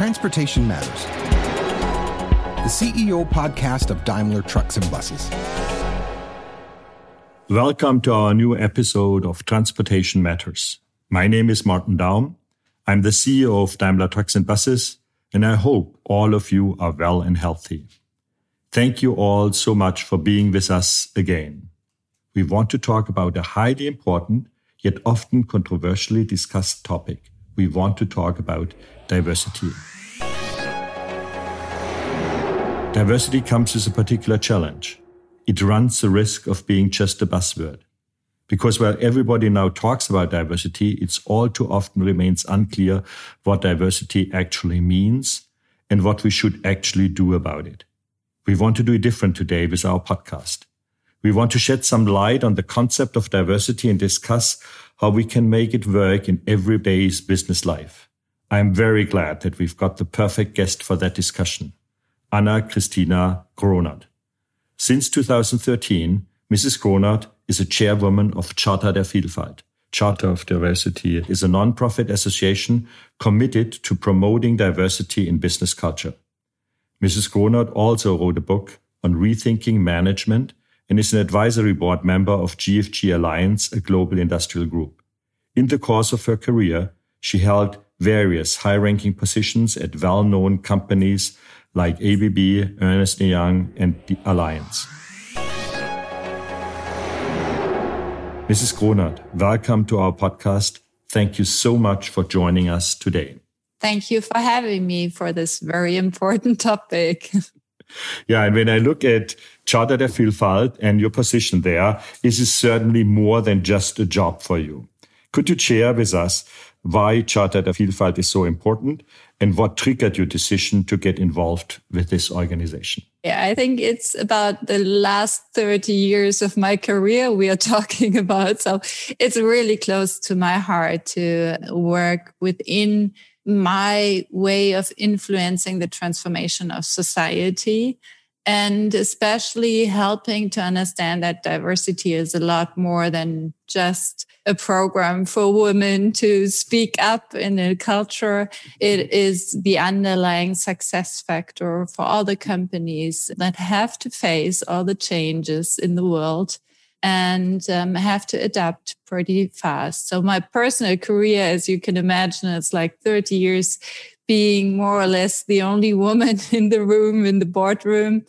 Transportation Matters, the CEO podcast of Daimler Trucks and Buses. Welcome to our new episode of Transportation Matters. My name is Martin Daum. I'm the CEO of Daimler Trucks and Buses, and I hope all of you are well and healthy. Thank you all so much for being with us again. We want to talk about a highly important yet often controversially discussed topic. We want to talk about diversity. Diversity comes with a particular challenge. It runs the risk of being just a buzzword. Because while everybody now talks about diversity, it's all too often remains unclear what diversity actually means and what we should actually do about it. We want to do it different today with our podcast. We want to shed some light on the concept of diversity and discuss how we can make it work in everyday's business life. I'm very glad that we've got the perfect guest for that discussion, Anna Christina Gronert. Since 2013, Mrs. Grohnert is a chairwoman of Charta der Vielfalt. Charter of Diversity is a non-profit association committed to promoting diversity in business culture. Mrs. Gronert also wrote a book on rethinking management and is an advisory board member of GFG Alliance, a global industrial group. In the course of her career, she held various high-ranking positions at well-known companies like ABB, Ernst & Young, and the Allianz. Mrs. Grohnert, welcome to our podcast. Thank you so much for joining us today. Thank you for having me for this very important topic. yeah, and when I look at Charta der Vielfalt and your position there, this is certainly more than just a job for you. Could you share with us why Charta der Vielfalt is so important and what triggered your decision to get involved with this organization? Yeah, I think it's about the last 30 years of my career we are talking about. So it's really close to my heart to work within my way of influencing the transformation of society and especially helping to understand that diversity is a lot more than just a program for women to speak up in a culture. It is the underlying success factor for all the companies that have to face all the changes in the world and um, have to adapt pretty fast. So my personal career, as you can imagine, it's like 30 years being more or less the only woman in the room, in the boardroom,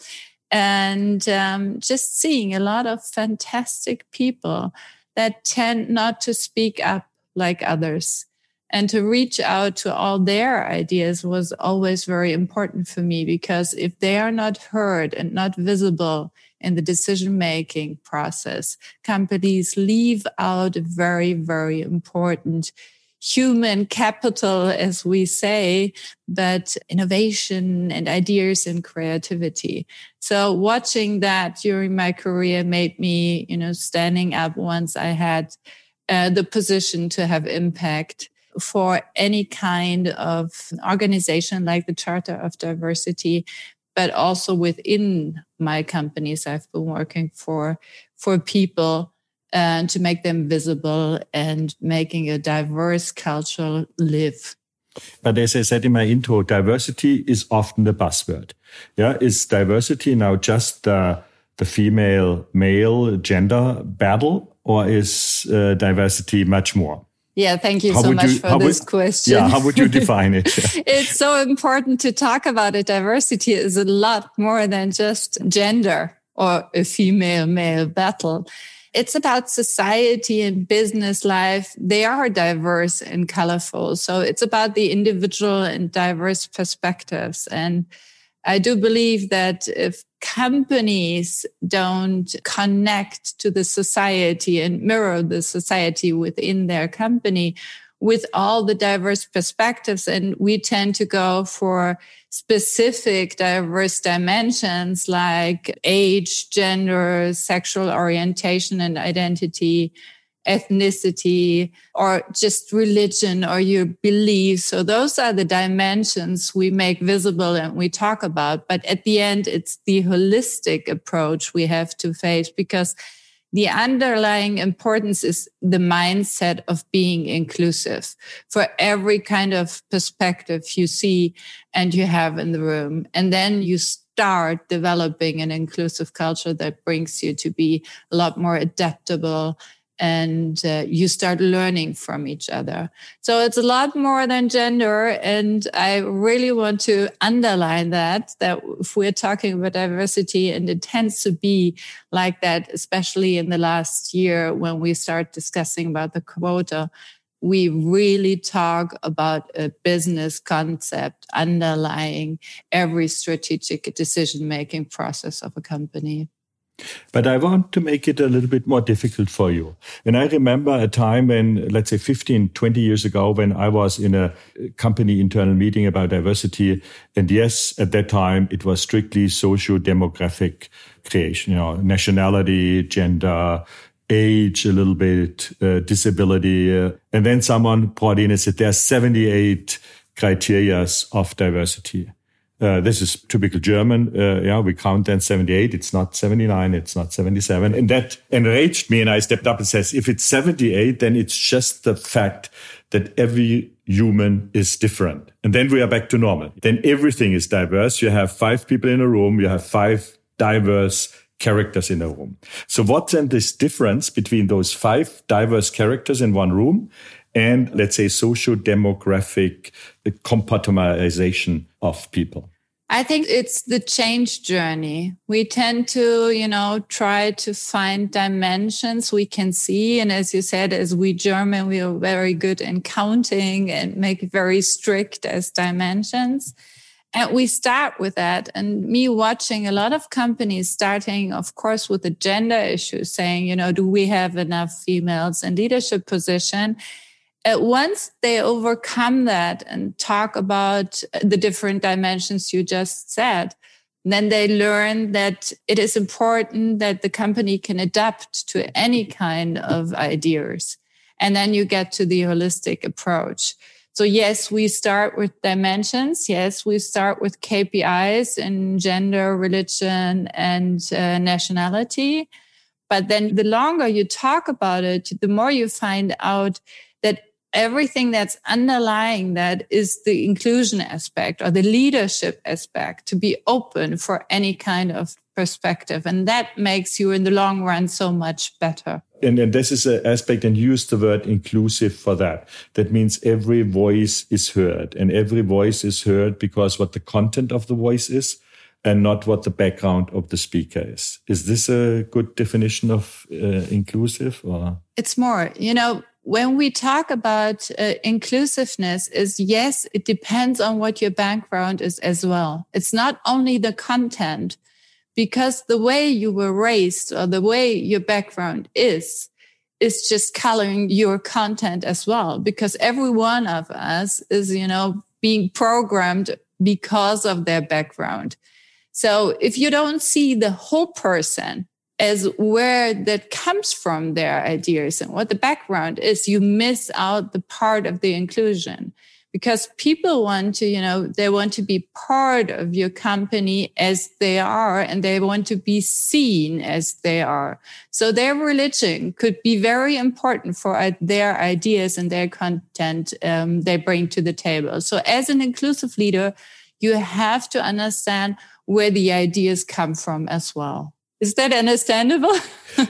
and um, just seeing a lot of fantastic people that tend not to speak up like others. And to reach out to all their ideas was always very important for me because if they are not heard and not visible in the decision making process. Companies leave out a very, very important human capital, as we say, but innovation and ideas and creativity. So watching that during my career made me, you know, standing up once I had uh, the position to have impact for any kind of organization like the Charter of Diversity but also within my companies I've been working for for people and to make them visible and making a diverse culture live. But as I said in my intro, diversity is often the buzzword. Yeah, is diversity now just uh, the female male gender battle, or is uh, diversity much more? Yeah, thank you how so much you, for this would, question. Yeah, how would you define it? it's so important to talk about it. Diversity is a lot more than just gender or a female male battle. It's about society and business life. They are diverse and colorful. So it's about the individual and diverse perspectives. And I do believe that if companies don't connect to the society and mirror the society within their company with all the diverse perspectives, and we tend to go for specific diverse dimensions like age, gender, sexual orientation, and identity ethnicity or just religion or your beliefs. So those are the dimensions we make visible and we talk about. But at the end, it's the holistic approach we have to face because the underlying importance is the mindset of being inclusive for every kind of perspective you see and you have in the room. And then you start developing an inclusive culture that brings you to be a lot more adaptable and uh, you start learning from each other. So it's a lot more than gender. And I really want to underline that, that if we're talking about diversity and it tends to be like that, especially in the last year when we start discussing about the quota, we really talk about a business concept underlying every strategic decision making process of a company. But I want to make it a little bit more difficult for you. And I remember a time when, let's say 15, 20 years ago, when I was in a company internal meeting about diversity. And yes, at that time, it was strictly socio-demographic creation, you know, nationality, gender, age a little bit, uh, disability. Uh, and then someone brought in and said, there are 78 criteria of diversity. Uh, this is typical German. Uh, yeah, we count then 78. It's not 79. It's not 77. And that enraged me. And I stepped up and says, if it's 78, then it's just the fact that every human is different. And then we are back to normal. Then everything is diverse. You have five people in a room. You have five diverse characters in a room. So what's then this difference between those five diverse characters in one room and let's say socio-demographic compartmentalization of people? I think it's the change journey. We tend to, you know, try to find dimensions we can see. And as you said, as we German, we are very good in counting and make very strict as dimensions. And we start with that. And me watching a lot of companies starting, of course, with the gender issue, saying, you know, do we have enough females in leadership position? Once they overcome that and talk about the different dimensions you just said, then they learn that it is important that the company can adapt to any kind of ideas. And then you get to the holistic approach. So yes, we start with dimensions. Yes, we start with KPIs in gender, religion, and uh, nationality. But then the longer you talk about it, the more you find out everything that's underlying that is the inclusion aspect or the leadership aspect to be open for any kind of perspective. And that makes you in the long run so much better. And, and this is an aspect and use the word inclusive for that. That means every voice is heard and every voice is heard because what the content of the voice is and not what the background of the speaker is. Is this a good definition of uh, inclusive or? It's more, you know, when we talk about uh, inclusiveness is yes it depends on what your background is as well. It's not only the content because the way you were raised or the way your background is is just coloring your content as well because every one of us is you know being programmed because of their background. So if you don't see the whole person as where that comes from their ideas and what the background is, you miss out the part of the inclusion because people want to, you know, they want to be part of your company as they are and they want to be seen as they are. So their religion could be very important for their ideas and their content um, they bring to the table. So as an inclusive leader, you have to understand where the ideas come from as well. Is that understandable?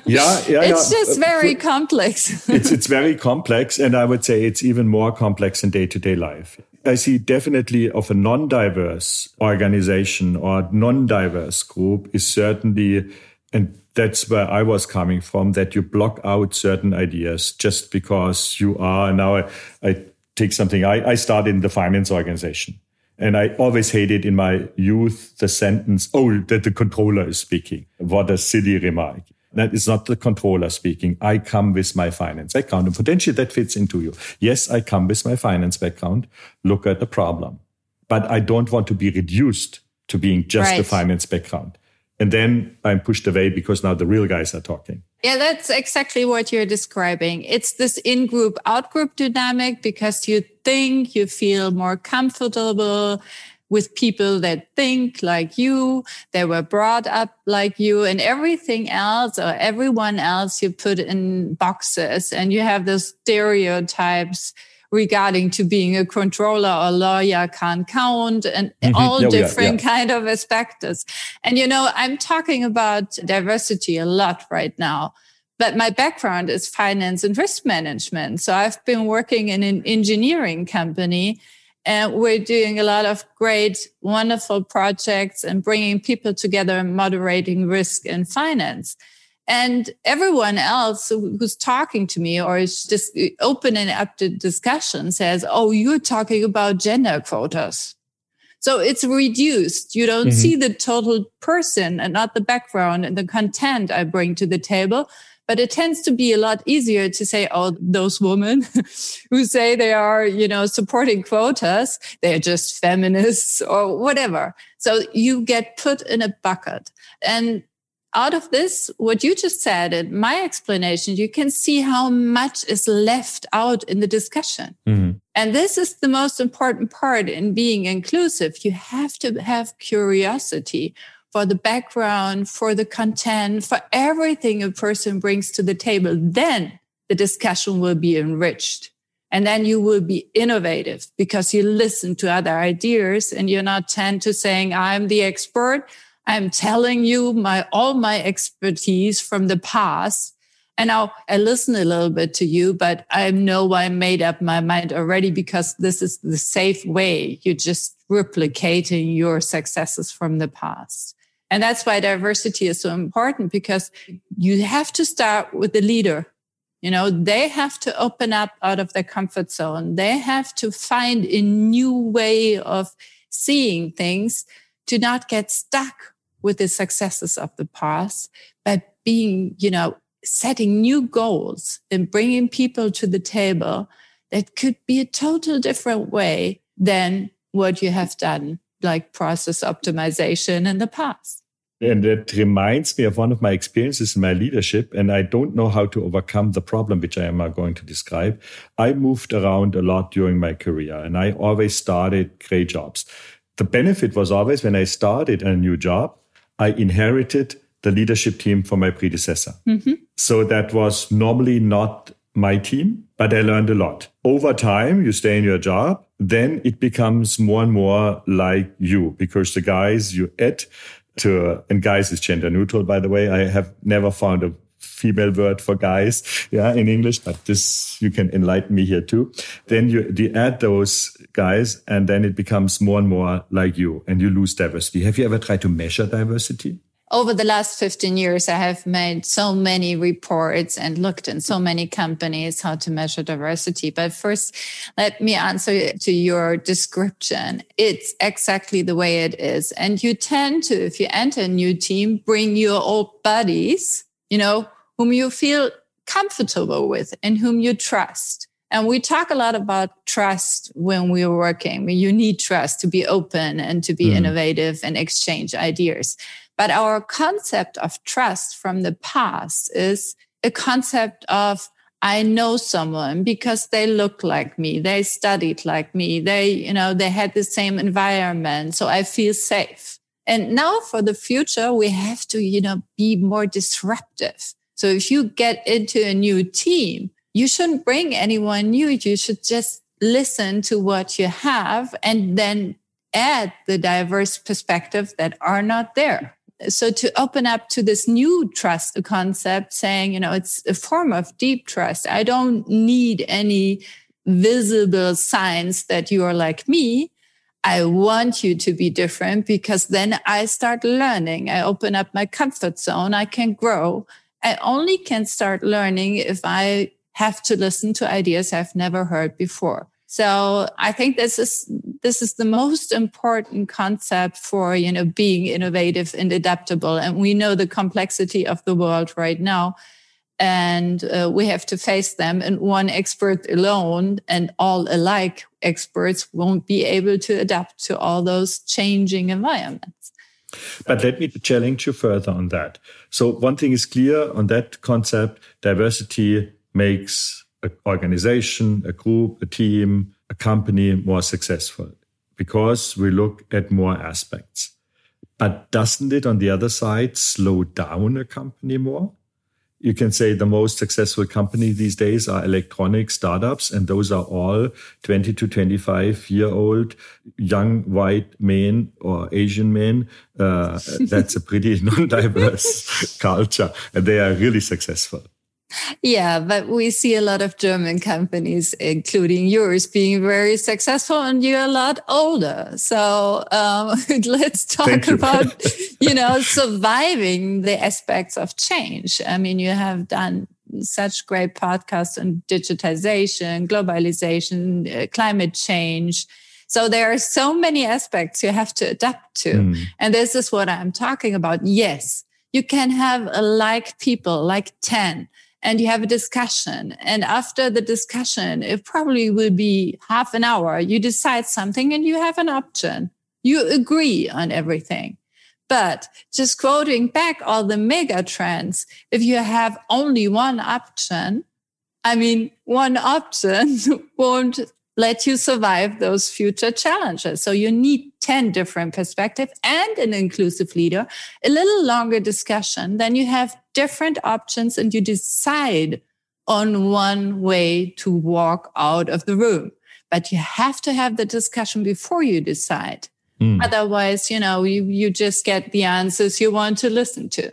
Yeah, yeah. it's just uh, very complex. it's it's very complex, and I would say it's even more complex in day to day life. I see definitely of a non-diverse organization or non-diverse group is certainly, and that's where I was coming from, that you block out certain ideas just because you are. Now I, I take something. I, I started in the finance organization. And I always hated in my youth the sentence, oh, that the controller is speaking. What a silly remark. That is not the controller speaking. I come with my finance background and potentially that fits into you. Yes, I come with my finance background. Look at the problem. But I don't want to be reduced to being just right. a finance background. And then I'm pushed away because now the real guys are talking. Yeah, that's exactly what you're describing. It's this in group, out group dynamic because you think you feel more comfortable with people that think like you, they were brought up like you, and everything else or everyone else you put in boxes, and you have those stereotypes regarding to being a controller or lawyer can't count and mm-hmm. all different yeah. kind of aspects. And you know, I'm talking about diversity a lot right now. But my background is finance and risk management. So I've been working in an engineering company and we're doing a lot of great, wonderful projects and bringing people together and moderating risk in finance. And everyone else who's talking to me or is just open and up to discussion says, Oh, you're talking about gender quotas. So it's reduced. You don't mm-hmm. see the total person and not the background and the content I bring to the table. But it tends to be a lot easier to say, oh, those women who say they are, you know, supporting quotas, they're just feminists or whatever. So you get put in a bucket. And out of this, what you just said and my explanation, you can see how much is left out in the discussion. Mm-hmm. And this is the most important part in being inclusive. You have to have curiosity for the background, for the content, for everything a person brings to the table. Then the discussion will be enriched. And then you will be innovative because you listen to other ideas and you're not tend to saying, I'm the expert. I'm telling you my all my expertise from the past. And now I listen a little bit to you, but I know I made up my mind already because this is the safe way. You're just replicating your successes from the past. And that's why diversity is so important because you have to start with the leader. You know, they have to open up out of their comfort zone. They have to find a new way of seeing things to not get stuck with the successes of the past, but being, you know, setting new goals and bringing people to the table that could be a total different way than what you have done, like process optimization in the past. And that reminds me of one of my experiences in my leadership, and I don't know how to overcome the problem, which I am going to describe. I moved around a lot during my career, and I always started great jobs. The benefit was always when I started a new job, I inherited the leadership team from my predecessor. Mm-hmm. So that was normally not my team, but I learned a lot. Over time, you stay in your job, then it becomes more and more like you because the guys you add to, and guys is gender neutral, by the way. I have never found a female word for guys, yeah, in English, but this, you can enlighten me here too. Then you, you add those guys and then it becomes more and more like you and you lose diversity. Have you ever tried to measure diversity? Over the last 15 years, I have made so many reports and looked in so many companies how to measure diversity. But first, let me answer to your description. It's exactly the way it is. And you tend to, if you enter a new team, bring your old buddies, you know, whom you feel comfortable with and whom you trust. And we talk a lot about trust when we are working. You need trust to be open and to be mm. innovative and exchange ideas. But our concept of trust from the past is a concept of I know someone because they look like me, they studied like me, they, you know, they had the same environment. So I feel safe. And now for the future, we have to, you know, be more disruptive. So if you get into a new team, you shouldn't bring anyone new. You should just listen to what you have and then add the diverse perspectives that are not there. So to open up to this new trust concept, saying, you know, it's a form of deep trust. I don't need any visible signs that you are like me. I want you to be different because then I start learning. I open up my comfort zone. I can grow. I only can start learning if I have to listen to ideas I've never heard before. So I think this is this is the most important concept for you know being innovative and adaptable. And we know the complexity of the world right now, and uh, we have to face them. And one expert alone and all alike experts won't be able to adapt to all those changing environments. But let me challenge you further on that. So one thing is clear on that concept, diversity makes an organization, a group, a team, a company more successful. because we look at more aspects. But doesn't it, on the other side, slow down a company more? You can say the most successful company these days are electronic startups, and those are all 20 to 25 year old young white men or Asian men. Uh, that's a pretty non diverse culture, and they are really successful. Yeah, but we see a lot of German companies, including yours, being very successful, and you're a lot older. So um, let's talk about, you know, surviving the aspects of change. I mean, you have done such great podcasts on digitization, globalization, uh, climate change. So there are so many aspects you have to adapt to. Mm. And this is what I'm talking about. Yes, you can have like people, like 10 and you have a discussion. And after the discussion, it probably will be half an hour. You decide something and you have an option. You agree on everything. But just quoting back all the mega trends, if you have only one option, I mean, one option won't let you survive those future challenges. So you need 10 different perspectives and an inclusive leader, a little longer discussion. Then you have different options and you decide on one way to walk out of the room. But you have to have the discussion before you decide. Mm. Otherwise, you know, you, you just get the answers you want to listen to.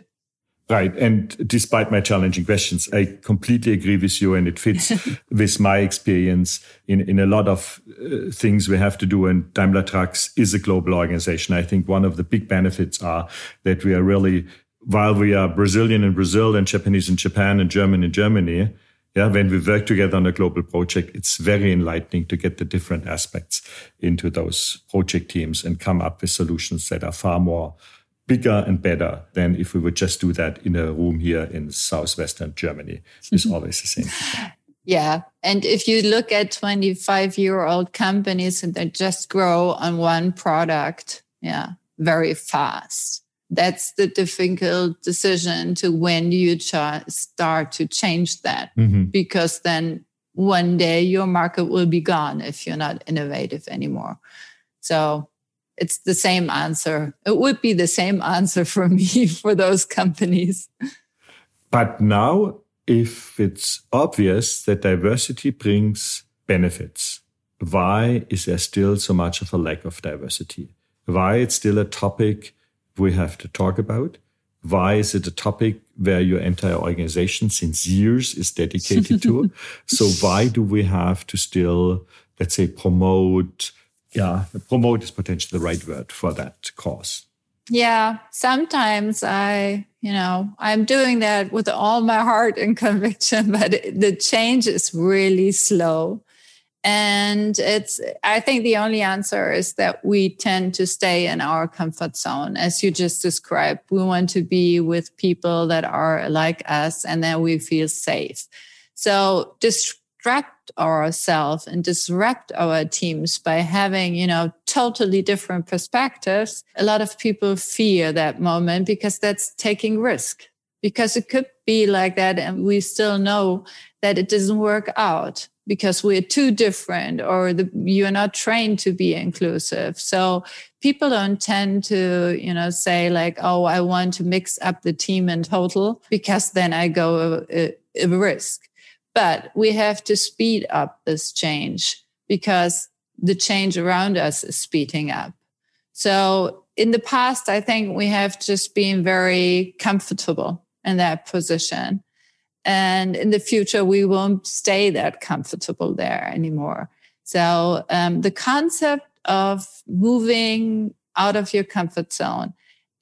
Right. And despite my challenging questions, I completely agree with you and it fits with my experience in, in a lot of uh, things we have to do. And Daimler Trucks is a global organization. I think one of the big benefits are that we are really, while we are Brazilian in Brazil and Japanese in Japan and German in Germany, yeah, when we work together on a global project, it's very enlightening to get the different aspects into those project teams and come up with solutions that are far more bigger and better than if we would just do that in a room here in southwestern Germany. It's mm-hmm. always the same. Yeah. And if you look at 25 year old companies and they just grow on one product, yeah, very fast. That's the difficult decision to when you ch- start to change that, mm-hmm. because then one day your market will be gone if you're not innovative anymore. So it's the same answer. It would be the same answer for me for those companies. But now, if it's obvious that diversity brings benefits, why is there still so much of a lack of diversity? Why it's still a topic we have to talk about? Why is it a topic where your entire organization since years is dedicated to? so why do we have to still, let's say, promote yeah, promote is potentially the right word for that cause. Yeah, sometimes I, you know, I'm doing that with all my heart and conviction, but the change is really slow. And it's, I think the only answer is that we tend to stay in our comfort zone, as you just described. We want to be with people that are like us and then we feel safe. So disrupt ourselves and disrupt our teams by having, you know, totally different perspectives, a lot of people fear that moment because that's taking risk. Because it could be like that, and we still know that it doesn't work out because we're too different or the, you're not trained to be inclusive. So people don't tend to, you know, say like, oh, I want to mix up the team in total because then I go uh, a, a risk. But we have to speed up this change because the change around us is speeding up. So in the past, I think we have just been very comfortable in that position. And in the future, we won't stay that comfortable there anymore. So um, the concept of moving out of your comfort zone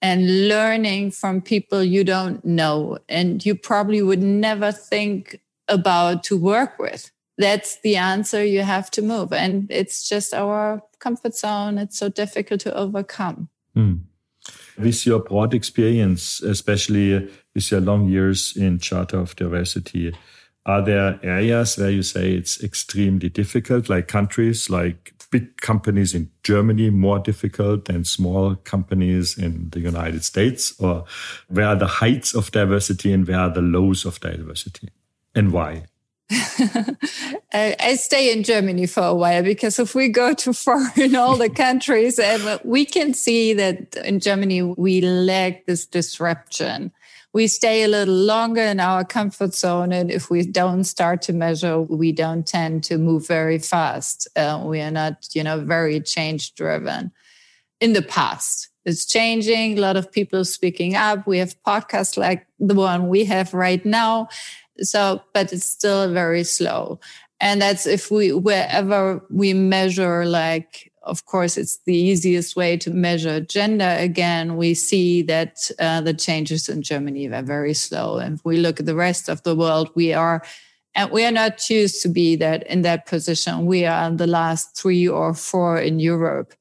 and learning from people you don't know and you probably would never think about to work with. That's the answer you have to move. And it's just our comfort zone. It's so difficult to overcome. Mm. With your broad experience, especially with your long years in Charter of Diversity, are there areas where you say it's extremely difficult, like countries like big companies in Germany more difficult than small companies in the United States? Or where are the heights of diversity and where are the lows of diversity? And why? I stay in Germany for a while because if we go too far in all the countries, and we can see that in Germany we lack this disruption. We stay a little longer in our comfort zone, and if we don't start to measure, we don't tend to move very fast. Uh, we are not, you know, very change driven. In the past, it's changing. A lot of people speaking up. We have podcasts like the one we have right now so, but it's still very slow. And that's if we, wherever we measure, like, of course, it's the easiest way to measure gender. Again, we see that uh, the changes in Germany are very slow. And if we look at the rest of the world, we are, and we are not used to be that in that position. We are the last three or four in Europe.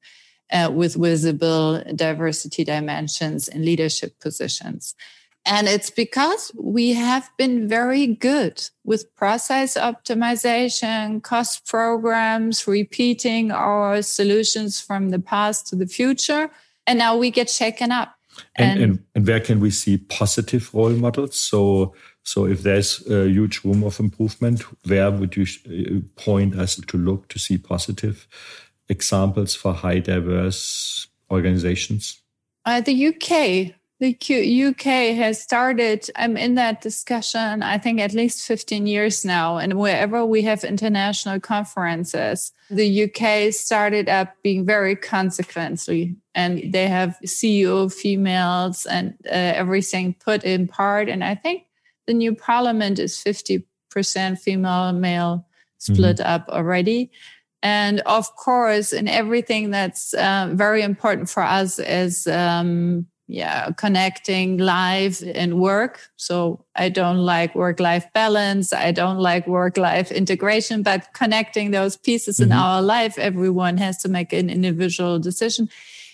Uh, with visible diversity dimensions in leadership positions. And it's because we have been very good with process optimization, cost programs, repeating our solutions from the past to the future. And now we get shaken up. And, and, and, and where can we see positive role models? So, so if there's a huge room of improvement, where would you uh, point us to look to see positive examples for high diverse organizations? Uh, the UK the UK has started, I'm in that discussion, I think at least 15 years now. And wherever we have international conferences, the UK started up being very consequently. And they have CEO females and uh, everything put in part. And I think the new parliament is 50% female male split mm-hmm. up already. And of course, in everything that's uh, very important for us as um, yeah connecting life and work. So i don't like work life balance. I don't like work life integration but connecting those pieces mm-hmm. in our life everyone has to make an individual decision.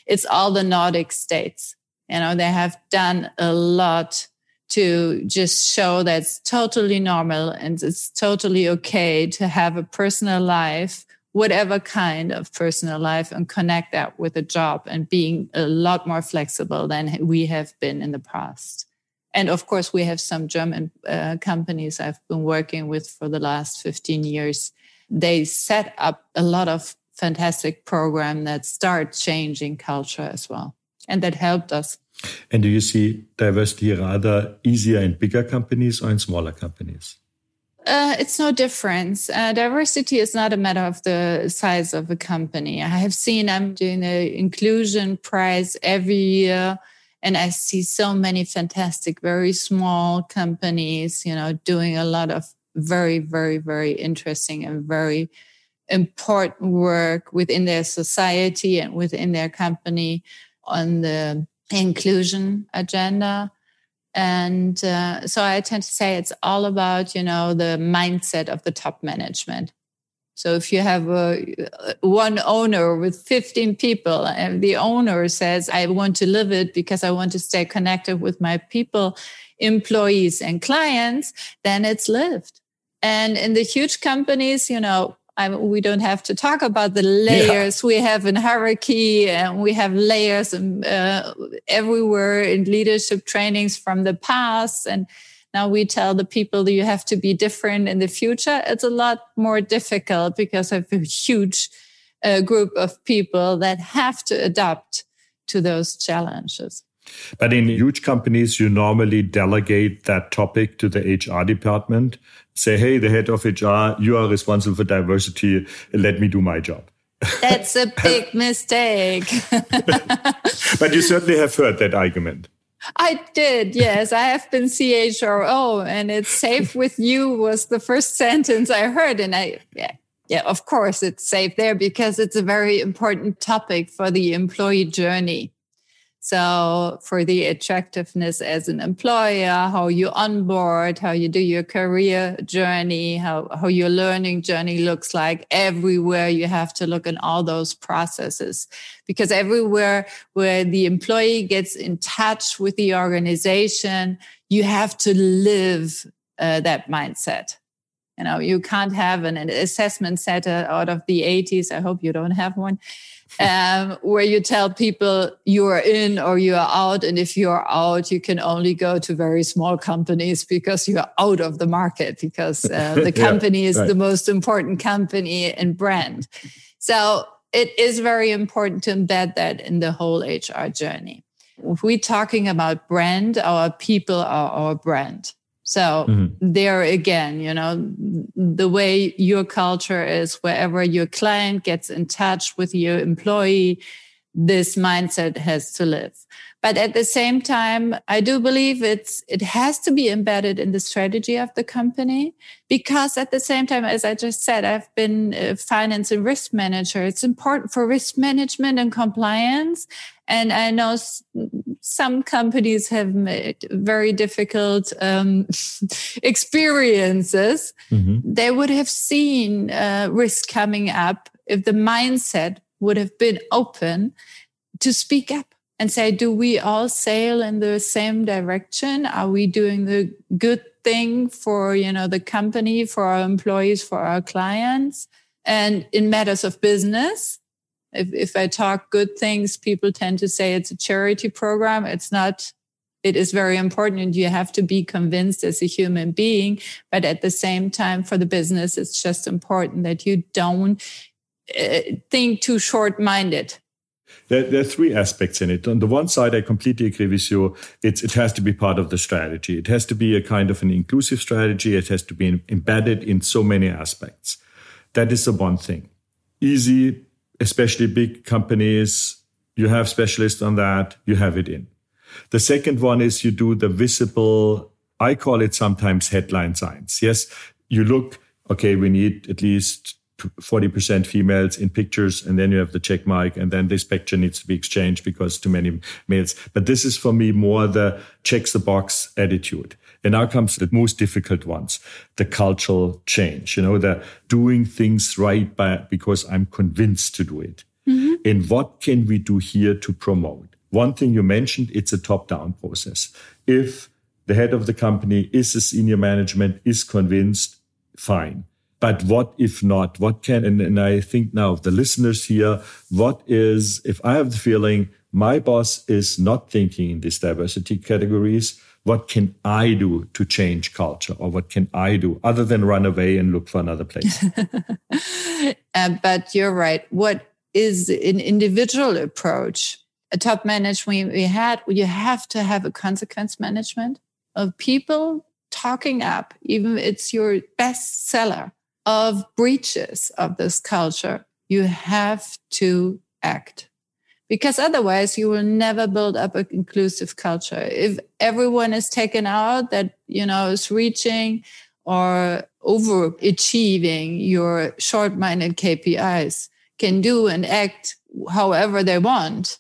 It's all the nordic states. You know they have done a lot to just show that it's totally normal and it's totally okay to have a personal life whatever kind of personal life and connect that with a job and being a lot more flexible than we have been in the past. And of course, we have some German uh, companies I've been working with for the last 15 years. They set up a lot of fantastic program that start changing culture as well. And that helped us. And do you see diversity rather easier in bigger companies or in smaller companies? Uh, it's no difference. Uh, diversity is not a matter of the size of a company. I have seen I'm doing the inclusion prize every year, and I see so many fantastic, very small companies, you know, doing a lot of very, very, very interesting and very important work within their society and within their company on the inclusion agenda. And uh, so I tend to say it's all about, you know, the mindset of the top management. So if you have a, one owner with 15 people and the owner says, I want to live it because I want to stay connected with my people, employees and clients, then it's lived. And in the huge companies, you know, I we don't have to talk about the layers. Yeah. we have in hierarchy and we have layers uh, everywhere in leadership trainings from the past. And now we tell the people that you have to be different in the future. It's a lot more difficult because of a huge uh, group of people that have to adapt to those challenges but in huge companies, you normally delegate that topic to the HR department. Say, hey, the head of HR, you are responsible for diversity. Let me do my job. That's a big mistake. but you certainly have heard that argument. I did, yes. I have been CHRO, and it's safe with you was the first sentence I heard. And I, yeah, yeah, of course, it's safe there because it's a very important topic for the employee journey. So for the attractiveness as an employer, how you onboard, how you do your career journey, how, how your learning journey looks like everywhere you have to look in all those processes because everywhere where the employee gets in touch with the organization, you have to live uh, that mindset. You know, you can't have an, an assessment center out of the 80s. I hope you don't have one. Um, where you tell people you are in or you are out. And if you're out, you can only go to very small companies because you're out of the market because uh, the company yeah, is right. the most important company and brand. So it is very important to embed that in the whole HR journey. If we're talking about brand, our people are our brand. So mm-hmm. there again, you know, the way your culture is, wherever your client gets in touch with your employee, this mindset has to live. But at the same time, I do believe it's, it has to be embedded in the strategy of the company because at the same time, as I just said, I've been a finance and risk manager. It's important for risk management and compliance. And I know some companies have made very difficult um, experiences. Mm-hmm. They would have seen uh, risk coming up if the mindset would have been open to speak up and say, do we all sail in the same direction? Are we doing the good thing for, you know, the company, for our employees, for our clients? And in matters of business, if, if I talk good things, people tend to say it's a charity program. It's not, it is very important and you have to be convinced as a human being. But at the same time, for the business, it's just important that you don't uh, think too short minded there, there, are three aspects in it. On the one side, I completely agree with you. It's, it has to be part of the strategy. It has to be a kind of an inclusive strategy. It has to be embedded in so many aspects. That is the one thing. Easy, especially big companies, you have specialists on that, you have it in. The second one is you do the visible, I call it sometimes headline science. Yes, you look, okay, we need at least 40% females in pictures and then you have the check mark and then this picture needs to be exchanged because too many males but this is for me more the checks the box attitude and now comes the most difficult ones the cultural change you know the doing things right by because i'm convinced to do it mm-hmm. and what can we do here to promote one thing you mentioned it's a top down process if the head of the company is a senior management is convinced fine but what if not? What can, and, and I think now the listeners here, what is, if I have the feeling my boss is not thinking in these diversity categories, what can I do to change culture or what can I do other than run away and look for another place? uh, but you're right. What is an individual approach? A top management we had, you have to have a consequence management of people talking up, even it's your best seller of breaches of this culture, you have to act because otherwise you will never build up an inclusive culture. If everyone is taken out that, you know, is reaching or overachieving your short minded KPIs can do and act however they want,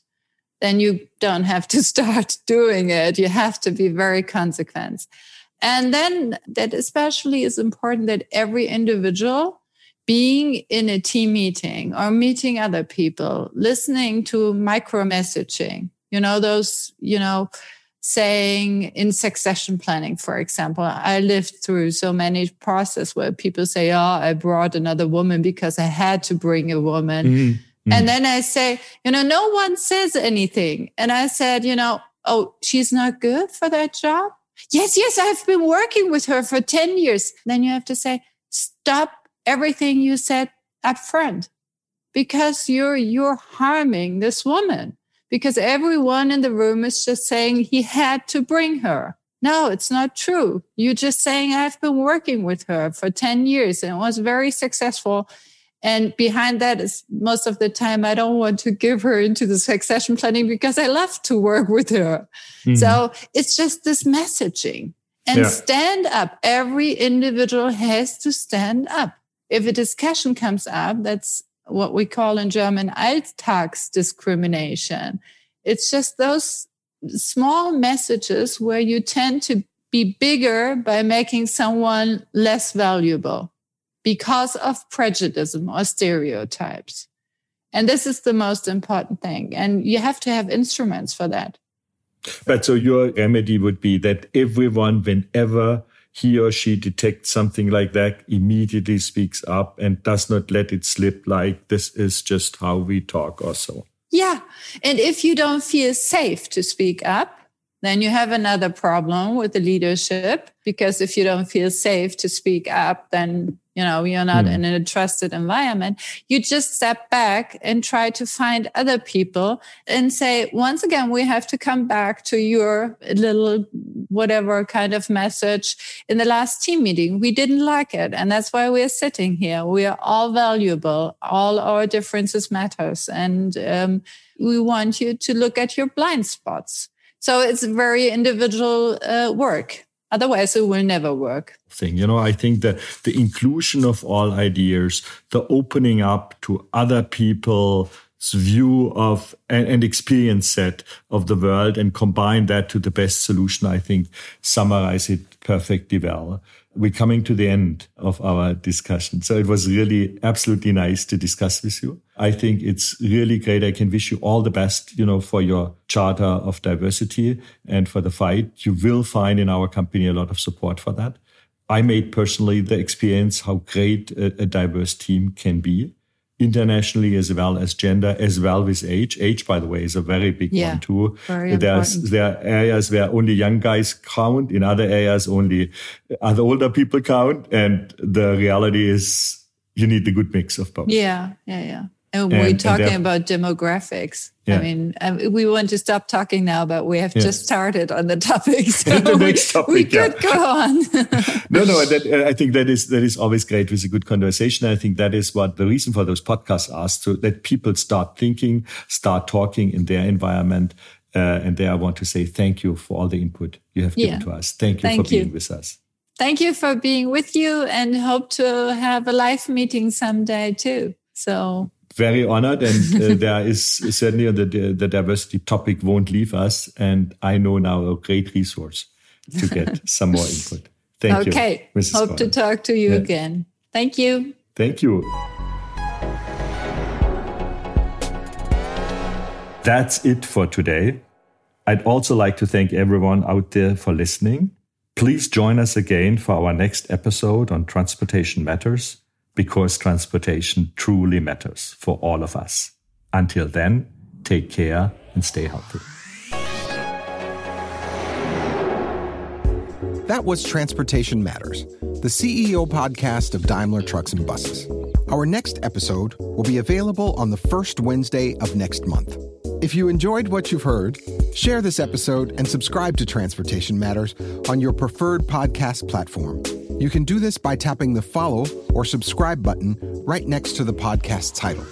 then you don't have to start doing it. You have to be very consequent. And then that especially is important that every individual being in a team meeting or meeting other people, listening to micro messaging, you know, those, you know, saying in succession planning, for example, I lived through so many process where people say, Oh, I brought another woman because I had to bring a woman. Mm-hmm. Mm-hmm. And then I say, you know, no one says anything. And I said, you know, oh, she's not good for that job. Yes, yes, I've been working with her for 10 years. Then you have to say, stop everything you said up front because you're, you're harming this woman because everyone in the room is just saying he had to bring her. No, it's not true. You're just saying I've been working with her for 10 years and was very successful. And behind that is most of the time, I don't want to give her into the succession planning because I love to work with her. Mm-hmm. So it's just this messaging and yeah. stand up. Every individual has to stand up. If a discussion comes up, that's what we call in German Alltags discrimination. It's just those small messages where you tend to be bigger by making someone less valuable because of prejudice or stereotypes. And this is the most important thing. And you have to have instruments for that. But so your remedy would be that everyone, whenever he or she detects something like that, immediately speaks up and does not let it slip like this is just how we talk or so. Yeah. And if you don't feel safe to speak up, then you have another problem with the leadership because if you don't feel safe to speak up, then you know you're not mm. in a trusted environment you just step back and try to find other people and say once again we have to come back to your little whatever kind of message in the last team meeting. We didn't like it and that's why we're sitting here. We are all valuable. All our differences matters and um, we want you to look at your blind spots. So it's very individual uh, work Otherwise, it will never work. Thing, you know, I think that the inclusion of all ideas, the opening up to other people's view of and, and experience set of the world and combine that to the best solution, I think summarize it perfectly well we're coming to the end of our discussion. So it was really absolutely nice to discuss with you. I think it's really great. I can wish you all the best, you know, for your charter of diversity and for the fight. You will find in our company a lot of support for that. I made personally the experience how great a, a diverse team can be internationally as well as gender, as well with age. Age, by the way, is a very big yeah, one too. There's, there are areas where only young guys count. In other areas, only other older people count. And the reality is you need the good mix of both. Yeah, yeah, yeah. And, and we're talking and about demographics. Yeah. I mean, um, we want to stop talking now, but we have yeah. just started on the topic. So the next topic, we, we could go on. no, no, that, uh, I think that is that is always great with a good conversation. I think that is what the reason for those podcasts are, so that people start thinking, start talking in their environment. Uh, and there, I want to say thank you for all the input you have given to us. Thank you thank for you. being with us. Thank you for being with you, and hope to have a live meeting someday too. So very honored, and uh, there is certainly the, the diversity topic won't leave us. And I know now a great resource to get some more input. Thank okay. you. Okay. Hope to talk to you yeah. again. Thank you. Thank you. That's it for today. I'd also like to thank everyone out there for listening. Please join us again for our next episode on Transportation Matters because transportation truly matters for all of us. Until then, take care and stay healthy. That was Transportation Matters, the CEO podcast of Daimler Trucks and Buses. Our next episode will be available on the first Wednesday of next month. If you enjoyed what you've heard, share this episode and subscribe to Transportation Matters on your preferred podcast platform. You can do this by tapping the follow or subscribe button right next to the podcast title.